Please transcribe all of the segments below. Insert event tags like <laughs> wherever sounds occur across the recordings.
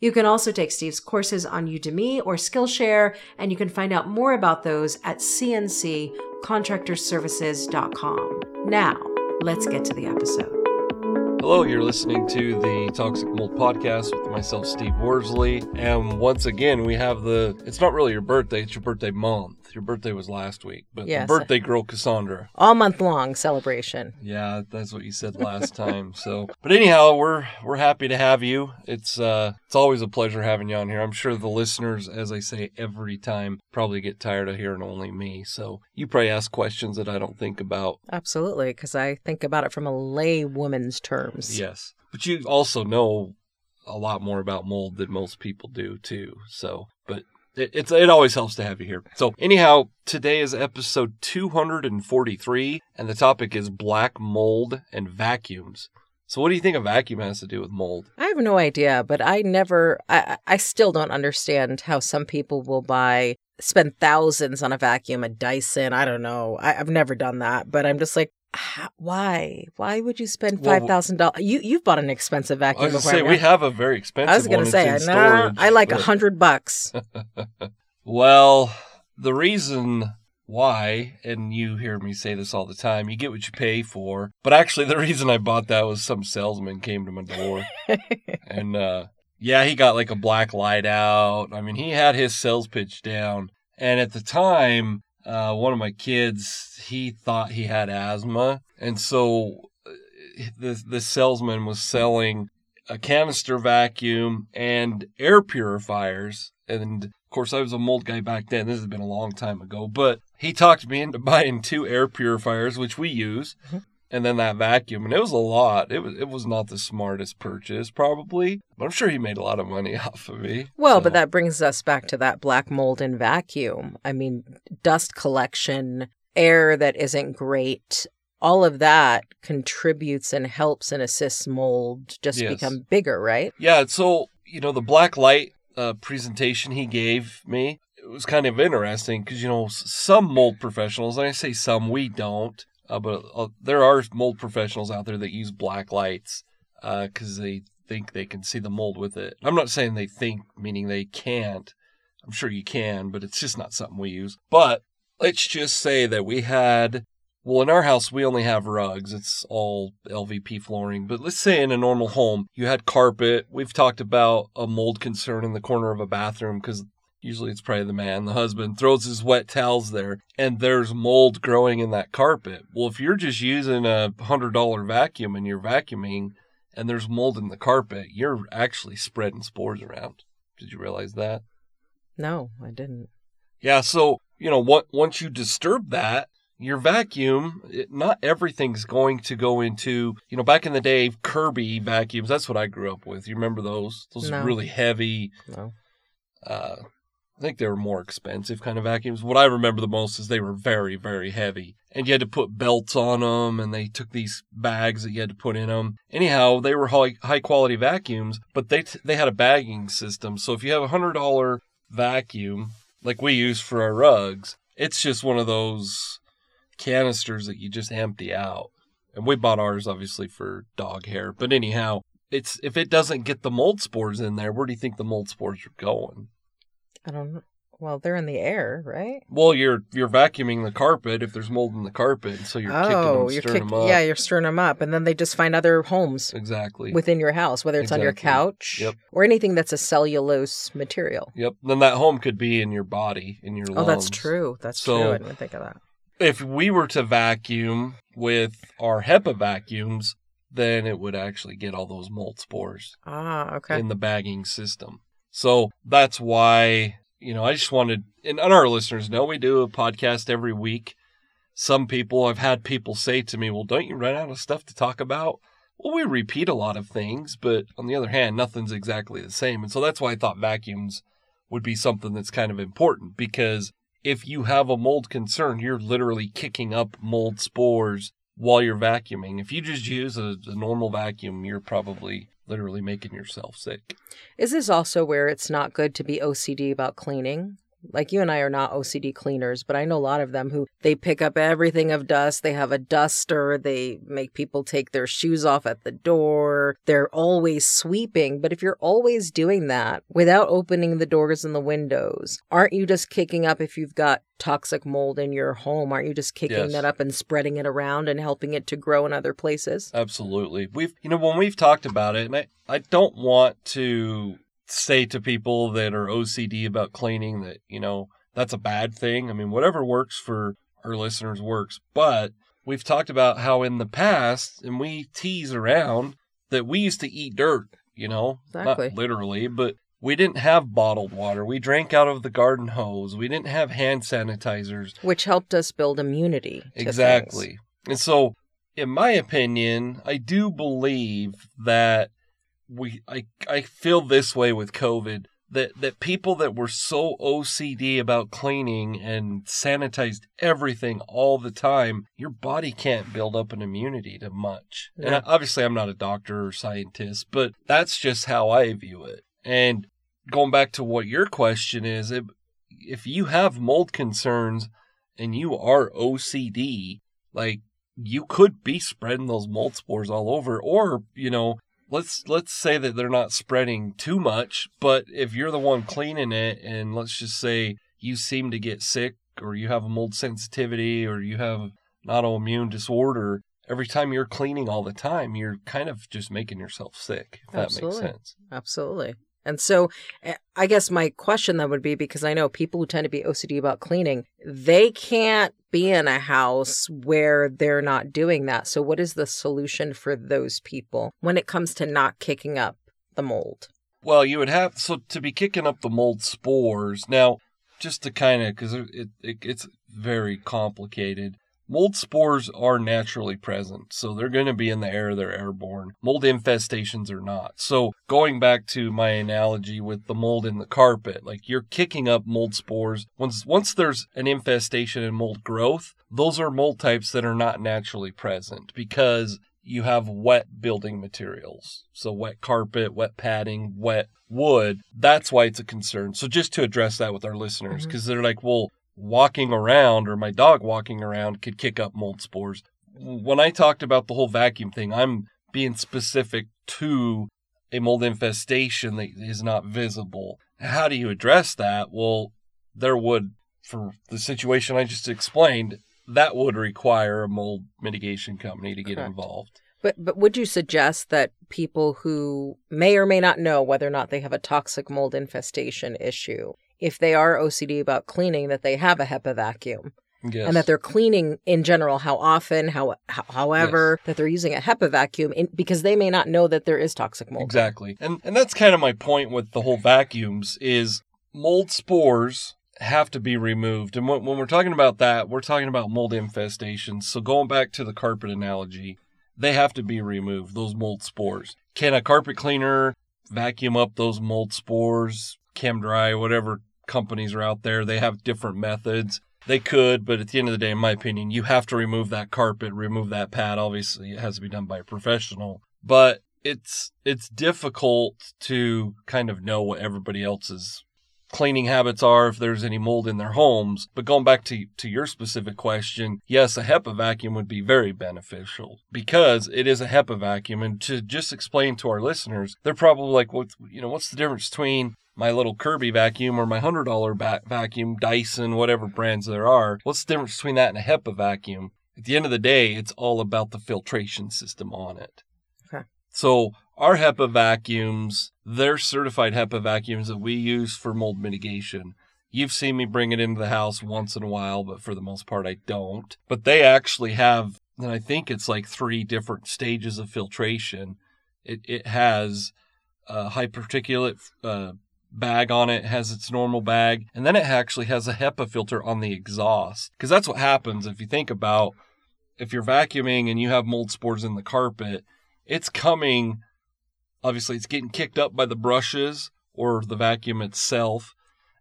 You can also take Steve's courses on Udemy or Skillshare, and you can find out more about those at cnccontractorservices.com. Now, let's get to the episode. Hello, you're listening to the Toxic Mold Podcast with myself, Steve Worsley. And once again, we have the, it's not really your birthday, it's your birthday month. Your birthday was last week, but Yes. the birthday girl, Cassandra. All month long celebration. Yeah, that's what you said last time. So, but anyhow, we're we're happy to have you. It's uh it's always a pleasure having you on here. I'm sure the listeners, as I say every time, probably get tired of hearing only me. So you probably ask questions that I don't think about. Absolutely, because I think about it from a laywoman's terms. Yes. But you also know a lot more about mold than most people do too. So, but it, it's it always helps to have you here. So, anyhow, today is episode 243 and the topic is black mold and vacuums. So, what do you think a vacuum has to do with mold? I have no idea, but I never, I, I still don't understand how some people will buy, spend thousands on a vacuum, a Dyson. I don't know. I, I've never done that, but I'm just like, "H- why? Why would you spend five thousand dollars? You you've bought an expensive vacuum. I was to before. say we haven't a very expensive I was going gonna say, it's in nah, storage, I like a but- hundred bucks. <laughs> Well, the reason why, and you hear me say this all the time, you get what you pay for. But actually, the reason I bought that was some salesman came to my door. <laughs> and uh, yeah, he got like a black light out. I mean, he had his sales pitch down. And at the time, uh, one of my kids, he thought he had asthma. And so uh, the, the salesman was selling a canister vacuum and air purifiers. And of course, I was a mold guy back then. This has been a long time ago. But he talked me into <laughs> buying two air purifiers, which we use, and then that vacuum. And it was a lot. It was it was not the smartest purchase, probably, but I'm sure he made a lot of money <laughs> off of me. Well, So, but that brings us back to that black mold and vacuum. I mean, dust collection, air that isn't great, all of that contributes and helps and assists mold just Yes. become bigger, right? Yeah, so you know the black light uh, presentation he gave me it was kind of interesting because you know some mold professionals, and I say some, we don't, uh, but uh, there are mold professionals out there that use black lights because they think they can see the mold with it. I'm not saying they think, meaning they can't. I'm sure you can, but it's just not something we use. But let's just say that we had well, in our house, we only have rugs. It's all LVP flooring. But let's say in a normal home, you had carpet. We've talked about a mold concern in the corner of a bathroom because usually it's probably the man, the husband, throws his wet towels there and there's mold growing in that carpet. Well, if you're just using a $100 vacuum and you're vacuuming and there's mold in the carpet, you're actually spreading spores around. Did you realize that? No, I didn't. Yeah, so you know, what, once you disturb that, your vacuum, it, not everything's going to go into, you know, back in the day, Kirby vacuums, that's what I grew up with. You remember those? Those No. really heavy, No. uh, I think they were more expensive kind of vacuums. What I remember the most is they were very, very heavy. And you had to put belts on them, and they took these bags that you had to put in them. Anyhow, they were high, high quality vacuums, but they, t- they had a bagging system. So if you have a $100 vacuum, like we use for our rugs, it's just one of those canisters that you just empty out. And we bought ours obviously for dog hair. But anyhow, it's if it doesn't get the mold spores in there, where do you think the mold spores are going? I don't know. Well, they're in the air, right? Well, you're you're vacuuming the carpet if there's mold in the carpet, so you're kicking oh, them, you're stirring kick- them up. yeah, you're stirring them up, and then they just find other homes exactly. within your house, whether it's on your couch Yep. or anything that's a cellulose material. yep. Then that home could be in your body, in your lungs. Oh, that's true. That's So- true. I didn't think of that. If we were to vacuum with our HEPA vacuums, then it would actually get all those mold spores. Ah, okay. in the bagging system. So that's why, you know, I just wanted, and our listeners know we do a podcast every week. Some people, I've had people say to me, well, don't you run out of stuff to talk about? Well, we repeat a lot of things, but on the other hand, nothing's exactly the same. And so that's why I thought vacuums would be something that's kind of important because if you have a mold concern, you're literally kicking up mold spores while you're vacuuming. If you just use a, a normal vacuum, you're probably literally making yourself sick. Is this also where it's not good to be OCD about cleaning? Like you and I are not OCD cleaners, but I know a lot of them who they pick up everything of dust. They have a duster. They make people take their shoes off at the door. They're always sweeping. But if you're always doing that without opening the doors and the windows, aren't you just kicking up if you've got toxic mold in your home? Aren't you just kicking Yes. that up and spreading it around and helping it to grow in other places? Absolutely. We've, you know, when we've talked about it, and I, I don't want to say to people that are OCD about cleaning that, you know, that's a bad thing. I mean, whatever works for our listeners works. But we've talked about how in the past, and we tease around that we used to eat dirt, you know, Exactly. not literally, but we didn't have bottled water. We drank out of the garden hose. We didn't have hand sanitizers. Which helped us build immunity. to things. Exactly. And so, in my opinion, I do believe that we I I feel this way with COVID that that people that were so OCD about cleaning and sanitized everything all the time, your body can't build up an immunity to much. And obviously I'm not a doctor or scientist, but that's just how I view it. And going back to what your question is, if, if you have mold concerns and you are OCD, like you could be spreading those mold spores all over or, you know, let's let's say that they're not spreading too much, but if you're the one cleaning it and let's just say you seem to get sick or you have a mold sensitivity or you have an autoimmune disorder, every time you're cleaning all the time, you're kind of just making yourself sick, if that makes sense. Absolutely. And so eh, I guess my question then would be because I know people who tend to be OCD about cleaning, they can't be in a house where they're not doing that. So what is the solution for those people when it comes to not kicking up the mold? Well, you would have so to be kicking up the mold spores. Now, just to kind of because it, it it's very complicated. Mold spores are naturally present, so they're going to be in the air. They're airborne. Mold infestations are not. So going back to my analogy with the mold in the carpet, like you're kicking up mold spores. Once once there's an infestation and mold growth, those are mold types that are not naturally present because you have wet building materials. So wet carpet, wet padding, wet wood. That's why it's a concern. So just to address that with our listeners, mm-hmm. because they're like, well, walking around or my dog walking around could kick up mold spores. When I talked about the whole vacuum thing, I'm being specific to a mold infestation that is not visible. How do you address that? Well, there would, for the situation I just explained, that would require a mold mitigation company to get Correct. involved. But but would you suggest that people who may or may not know whether or not they have a toxic mold infestation issue, if they are OCD about cleaning, that they have a HEPA vacuum? Yes. and that they're cleaning in general how often how, how however that they're using a HEPA vacuum in, because they may not know that there is toxic mold. Exactly. And and that's kind of my point with the whole vacuums is mold spores have to be removed. And when, when we're talking about that, we're talking about mold infestations. So going back to the carpet analogy, they have to be removed, those mold spores. Can a carpet cleaner vacuum up those mold spores, chem dry, whatever companies are out there? They have different methods. They could, but at the end of the day, in my opinion, you have to remove that carpet, remove that pad. Obviously, it has to be done by a professional. But it's it's difficult to kind of know what everybody else's cleaning habits are if there's any mold in their homes. But going back to, to your specific question, yes, a HEPA vacuum would be very beneficial because it is a HEPA vacuum. And to just explain to our listeners, they're probably like, what, you know, what's the difference between my little Kirby vacuum or my $100 ba- vacuum, Dyson, whatever brands there are? What's the difference between that and a HEPA vacuum? At the end of the day, it's all about the filtration system on it. Okay. So our HEPA vacuums, they're certified HEPA vacuums that we use for mold mitigation. You've seen me bring it into the house once in a while, but for the most part, I don't. But they actually have, and I think it's like three different stages of filtration. It, it has a high particulate uh, bag on it, has its normal bag, and then it actually has a HEPA filter on the exhaust. Because that's what happens if you think about if you're vacuuming and you have mold spores in the carpet, it's coming obviously it's getting kicked up by the brushes or the vacuum itself.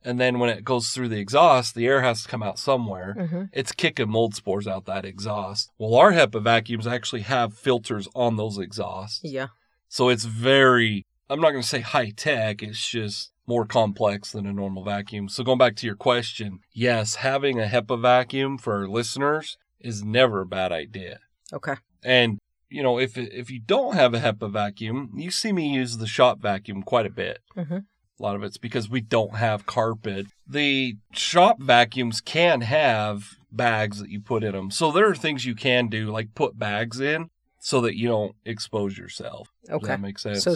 And then when it goes through the exhaust, the air has to come out somewhere. Mm-hmm. It's kicking mold spores out that exhaust. Well, our HEPA vacuums actually have filters on those exhausts. Yeah. So it's very, I'm not going to say high tech, it's just more complex than a normal vacuum. So going back to your question, yes, having a HEPA vacuum for our listeners is never a bad idea. Okay. And you know, if if you don't have a HEPA vacuum, you see me use the shop vacuum quite a bit. Mm-hmm. A lot of it's because we don't have carpet. The shop vacuums can have bags that you put in them. So there are things you can do, like put bags in so that you don't expose yourself. Does Okay. that make sense? So,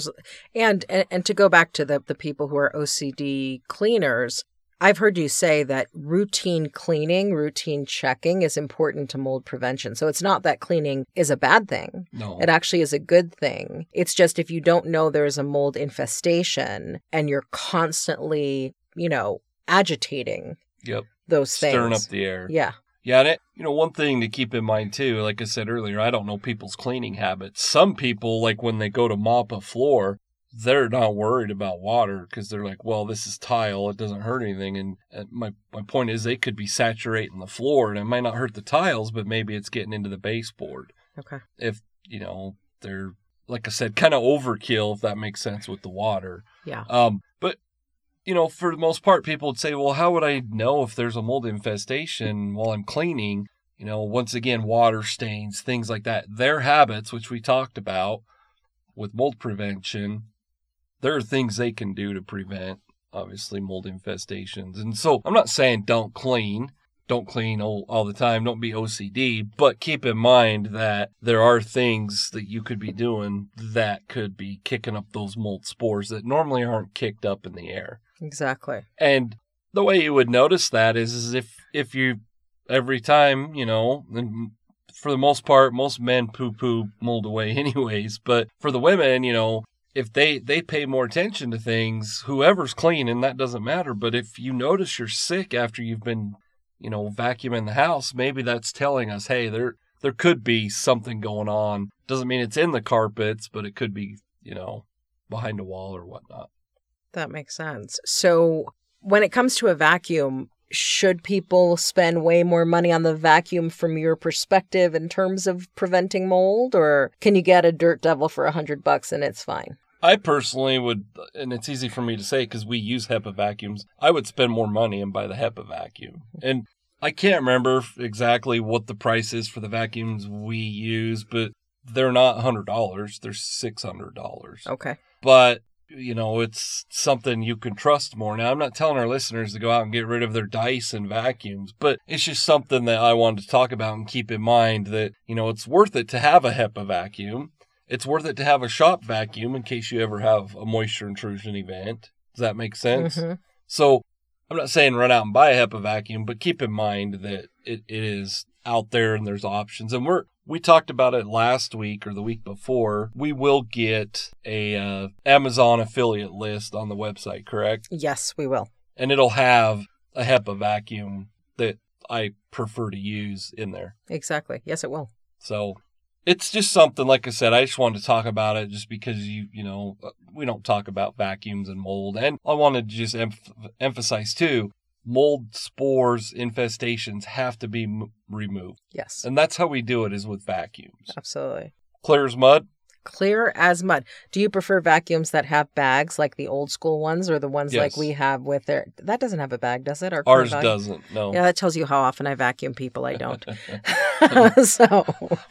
and, and and to go back to the the people who are OCD cleaners, I've heard you say that routine cleaning, routine checking is important to mold prevention. So it's not that cleaning is a bad thing. no. It actually is a good thing. It's just if you don't know there's a mold infestation and you're constantly, you know, agitating Yep. those things. Stirring up the air. yeah. Yeah, and it, you know, one thing to keep in mind too, like I said earlier, I don't know people's cleaning habits. Some people, like when they go to mop a floor, they're not worried about water because they're like, well, this is tile, it doesn't hurt anything. And, and my my point is, they could be saturating the floor, and it might not hurt the tiles, but maybe it's getting into the baseboard. Okay. If you know they're like I said, kind of overkill, if that makes sense with the water. Yeah. Um, but you know, for the most part, people would say, well, how would I know if there's a mold infestation while I'm cleaning? You know, once again, water stains, things like that. Their habits, which we talked about with mold prevention, there are things they can do to prevent, obviously, mold infestations. And so I'm not saying don't clean. Don't clean all, all the time. Don't be OCD, but keep in mind that there are things that you could be doing that could be kicking up those mold spores that normally aren't kicked up in the air. Exactly. And the way you would notice that is, is if if you every time you know, and for the most part, most men poo poo mold away <laughs> anyways. But for the women, you know, if they they pay more attention to things, whoever's clean and that doesn't matter. But if you notice you're sick after you've been, you know, vacuuming the house, maybe that's telling us, hey, there there could be something going on. Doesn't mean it's in the carpets, but it could be, you know, behind a wall or whatnot. That makes sense. So, when it comes to a vacuum, should people spend way more money on the vacuum from your perspective in terms of preventing mold, or can you get a dirt devil for a hundred bucks and it's fine? I personally would, and it's easy for me to say because we use HEPA vacuums. I would spend more money and buy the HEPA vacuum. And I can't remember exactly what the price is for the vacuums we use, but they're not hundred dollars. They're six hundred dollars. Okay. But you know, it's something you can trust more. Now, I'm not telling our listeners to go out and get rid of their Dyson vacuums, but it's just something that I wanted to talk about and keep in mind that, you know, it's worth it to have a HEPA vacuum. It's worth it to have a shop vacuum in case you ever have a moisture intrusion event. Does that make sense? Mhm. So I'm not saying run out and buy a HEPA vacuum, but keep in mind that it, it is out there and there's options. And we're we talked about it last week or the week before. We will get a uh, Amazon affiliate list on the website, correct? Yes, we will. And it'll have a HEPA vacuum that I prefer to use in there. Exactly. Yes, it will. So it's just something, like I said, I just wanted to talk about it just because you, you know, uh, we don't talk about vacuums and mold. And I wanted to just em- emphasize too, mold spores infestations have to be m- removed. Yes. And that's how we do it is with vacuums. Absolutely. Clear as mud. Clear as mud. Do you prefer vacuums that have bags like the old school ones or the ones like we have with their that doesn't have a bag, does it? Our Ours doesn't. No. Yeah, that tells you how often I vacuum people I don't. <laughs> <laughs> so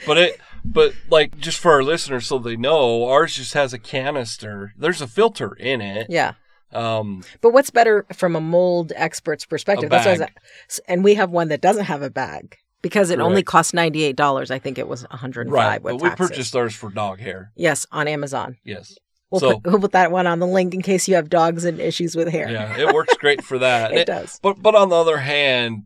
But it, but like just for our listeners, so they know, ours just has a canister. There's a filter in it. yeah. Um, But what's better from a mold expert's perspective? That's what I was- and we have one that doesn't have a bag because it only Correct. costs ninety eight dollars. I think it was one hundred and right. five with But we purchased ours for dog hair. yes on Amazon. Yes. We'll, So- put, we'll put that one on the link in case you have dogs and issues with hair. Yeah, it works great for that. <laughs> it does. But but on the other hand,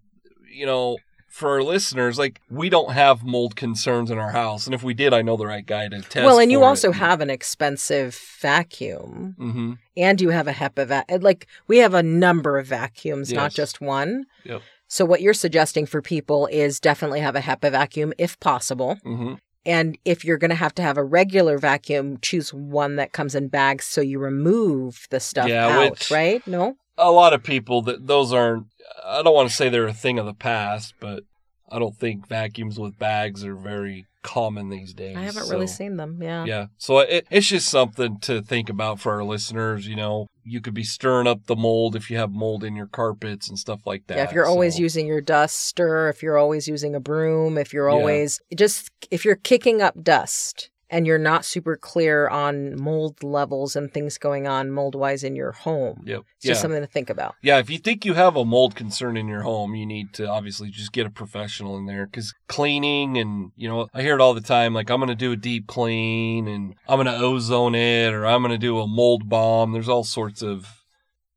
you know, for our listeners, like we don't have mold concerns in our house, and if we did, I know the right guy to test. Well, and you also it. have an expensive vacuum, hmm and you have a HEPA vac. Like we have a number of vacuums, not just one. Yep. So what you're suggesting for people is definitely have a HEPA vacuum if possible. hmm And if you're going to have to have a regular vacuum, choose one that comes in bags so you remove the stuff Yeah, out, which- right? No? A lot of people that those aren't. I don't want to say they're a thing of the past, but I don't think vacuums with bags are very common these days. I haven't really seen them. Yeah. Yeah. So it, it's just something to think about for our listeners. You know, you could be stirring up the mold if you have mold in your carpets and stuff like that. Yeah, if you're always So- using your duster, if you're always using a broom, if you're Yeah. always just if you're kicking up dust and you're not super clear on mold levels and things going on mold wise in your home. Yep. It's Yeah. just something to think about. Yeah, if you think you have a mold concern in your home, you need to obviously just get a professional in there because cleaning and, you know, I hear it all the time like, I'm going to do a deep clean and I'm going to ozone it or I'm going to do a mold bomb. There's all sorts of,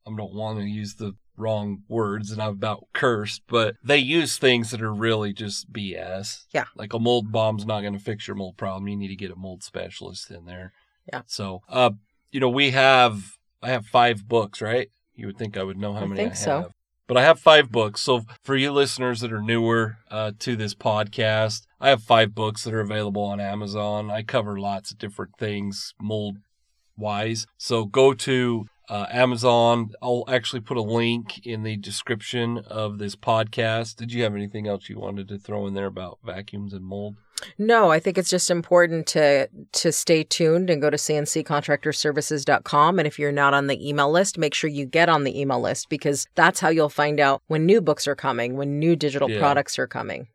I don't want to use the wrong words and I'm about cursed, but they use things that are really just BS. Yeah. Like a mold bomb's not going to fix your mold problem. You need to get a mold specialist in there. Yeah. So, uh, you know, we have, I have five books, right? You would think I would know how I many think I so. have. But I have five books. So for you listeners that are newer uh, to this podcast, I have five books that are available on Amazon. I cover lots of different things mold wise. So go to uh, Amazon. I'll actually put a link in the description of this podcast. Did you have anything else you wanted to throw in there about vacuums and mold? No, I think it's just important to to stay tuned and go to cnccontractorservices.com and if you're not on the email list, make sure you get on the email list because that's how you'll find out when new books are coming, when new digital Yeah. products are coming.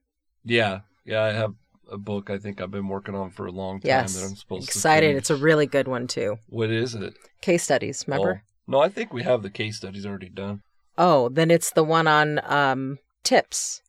Yeah. Yeah, I have a book I think I've been working on for a long time Yes. that I'm supposed Excited. It's a really good one too. What is it? Case studies, remember? Oh, no, I think we have the case studies already done. Oh, then it's the one on um, tips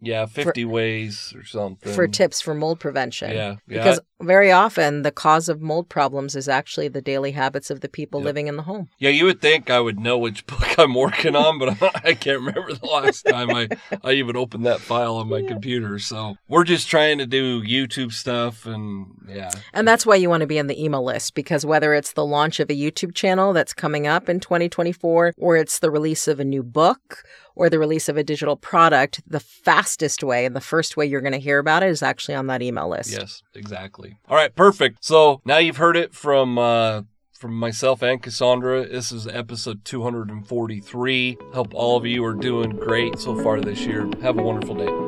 Yeah, 50 ways or something. for tips for mold prevention. Yeah, yeah. Because very often the cause of mold problems is actually the daily habits of the people Yep. living in the home. yeah, you would think I would know which <laughs> book I'm working on, but <laughs> I can't remember the last time I, I even opened that file on my <laughs> computer. So we're just trying to do YouTube stuff and yeah. And that's why you want to be on the email list because whether it's the launch of a YouTube channel that's coming up in 2024 or it's the release of a new book or the release of a digital product, the fastest way and the first way you're going to hear about it is actually on that email list. Yes, exactly. All right, perfect. So now you've heard it from uh from myself and Cassandra. This is episode 243. Hope all of you are doing great so far this year. Have a wonderful day.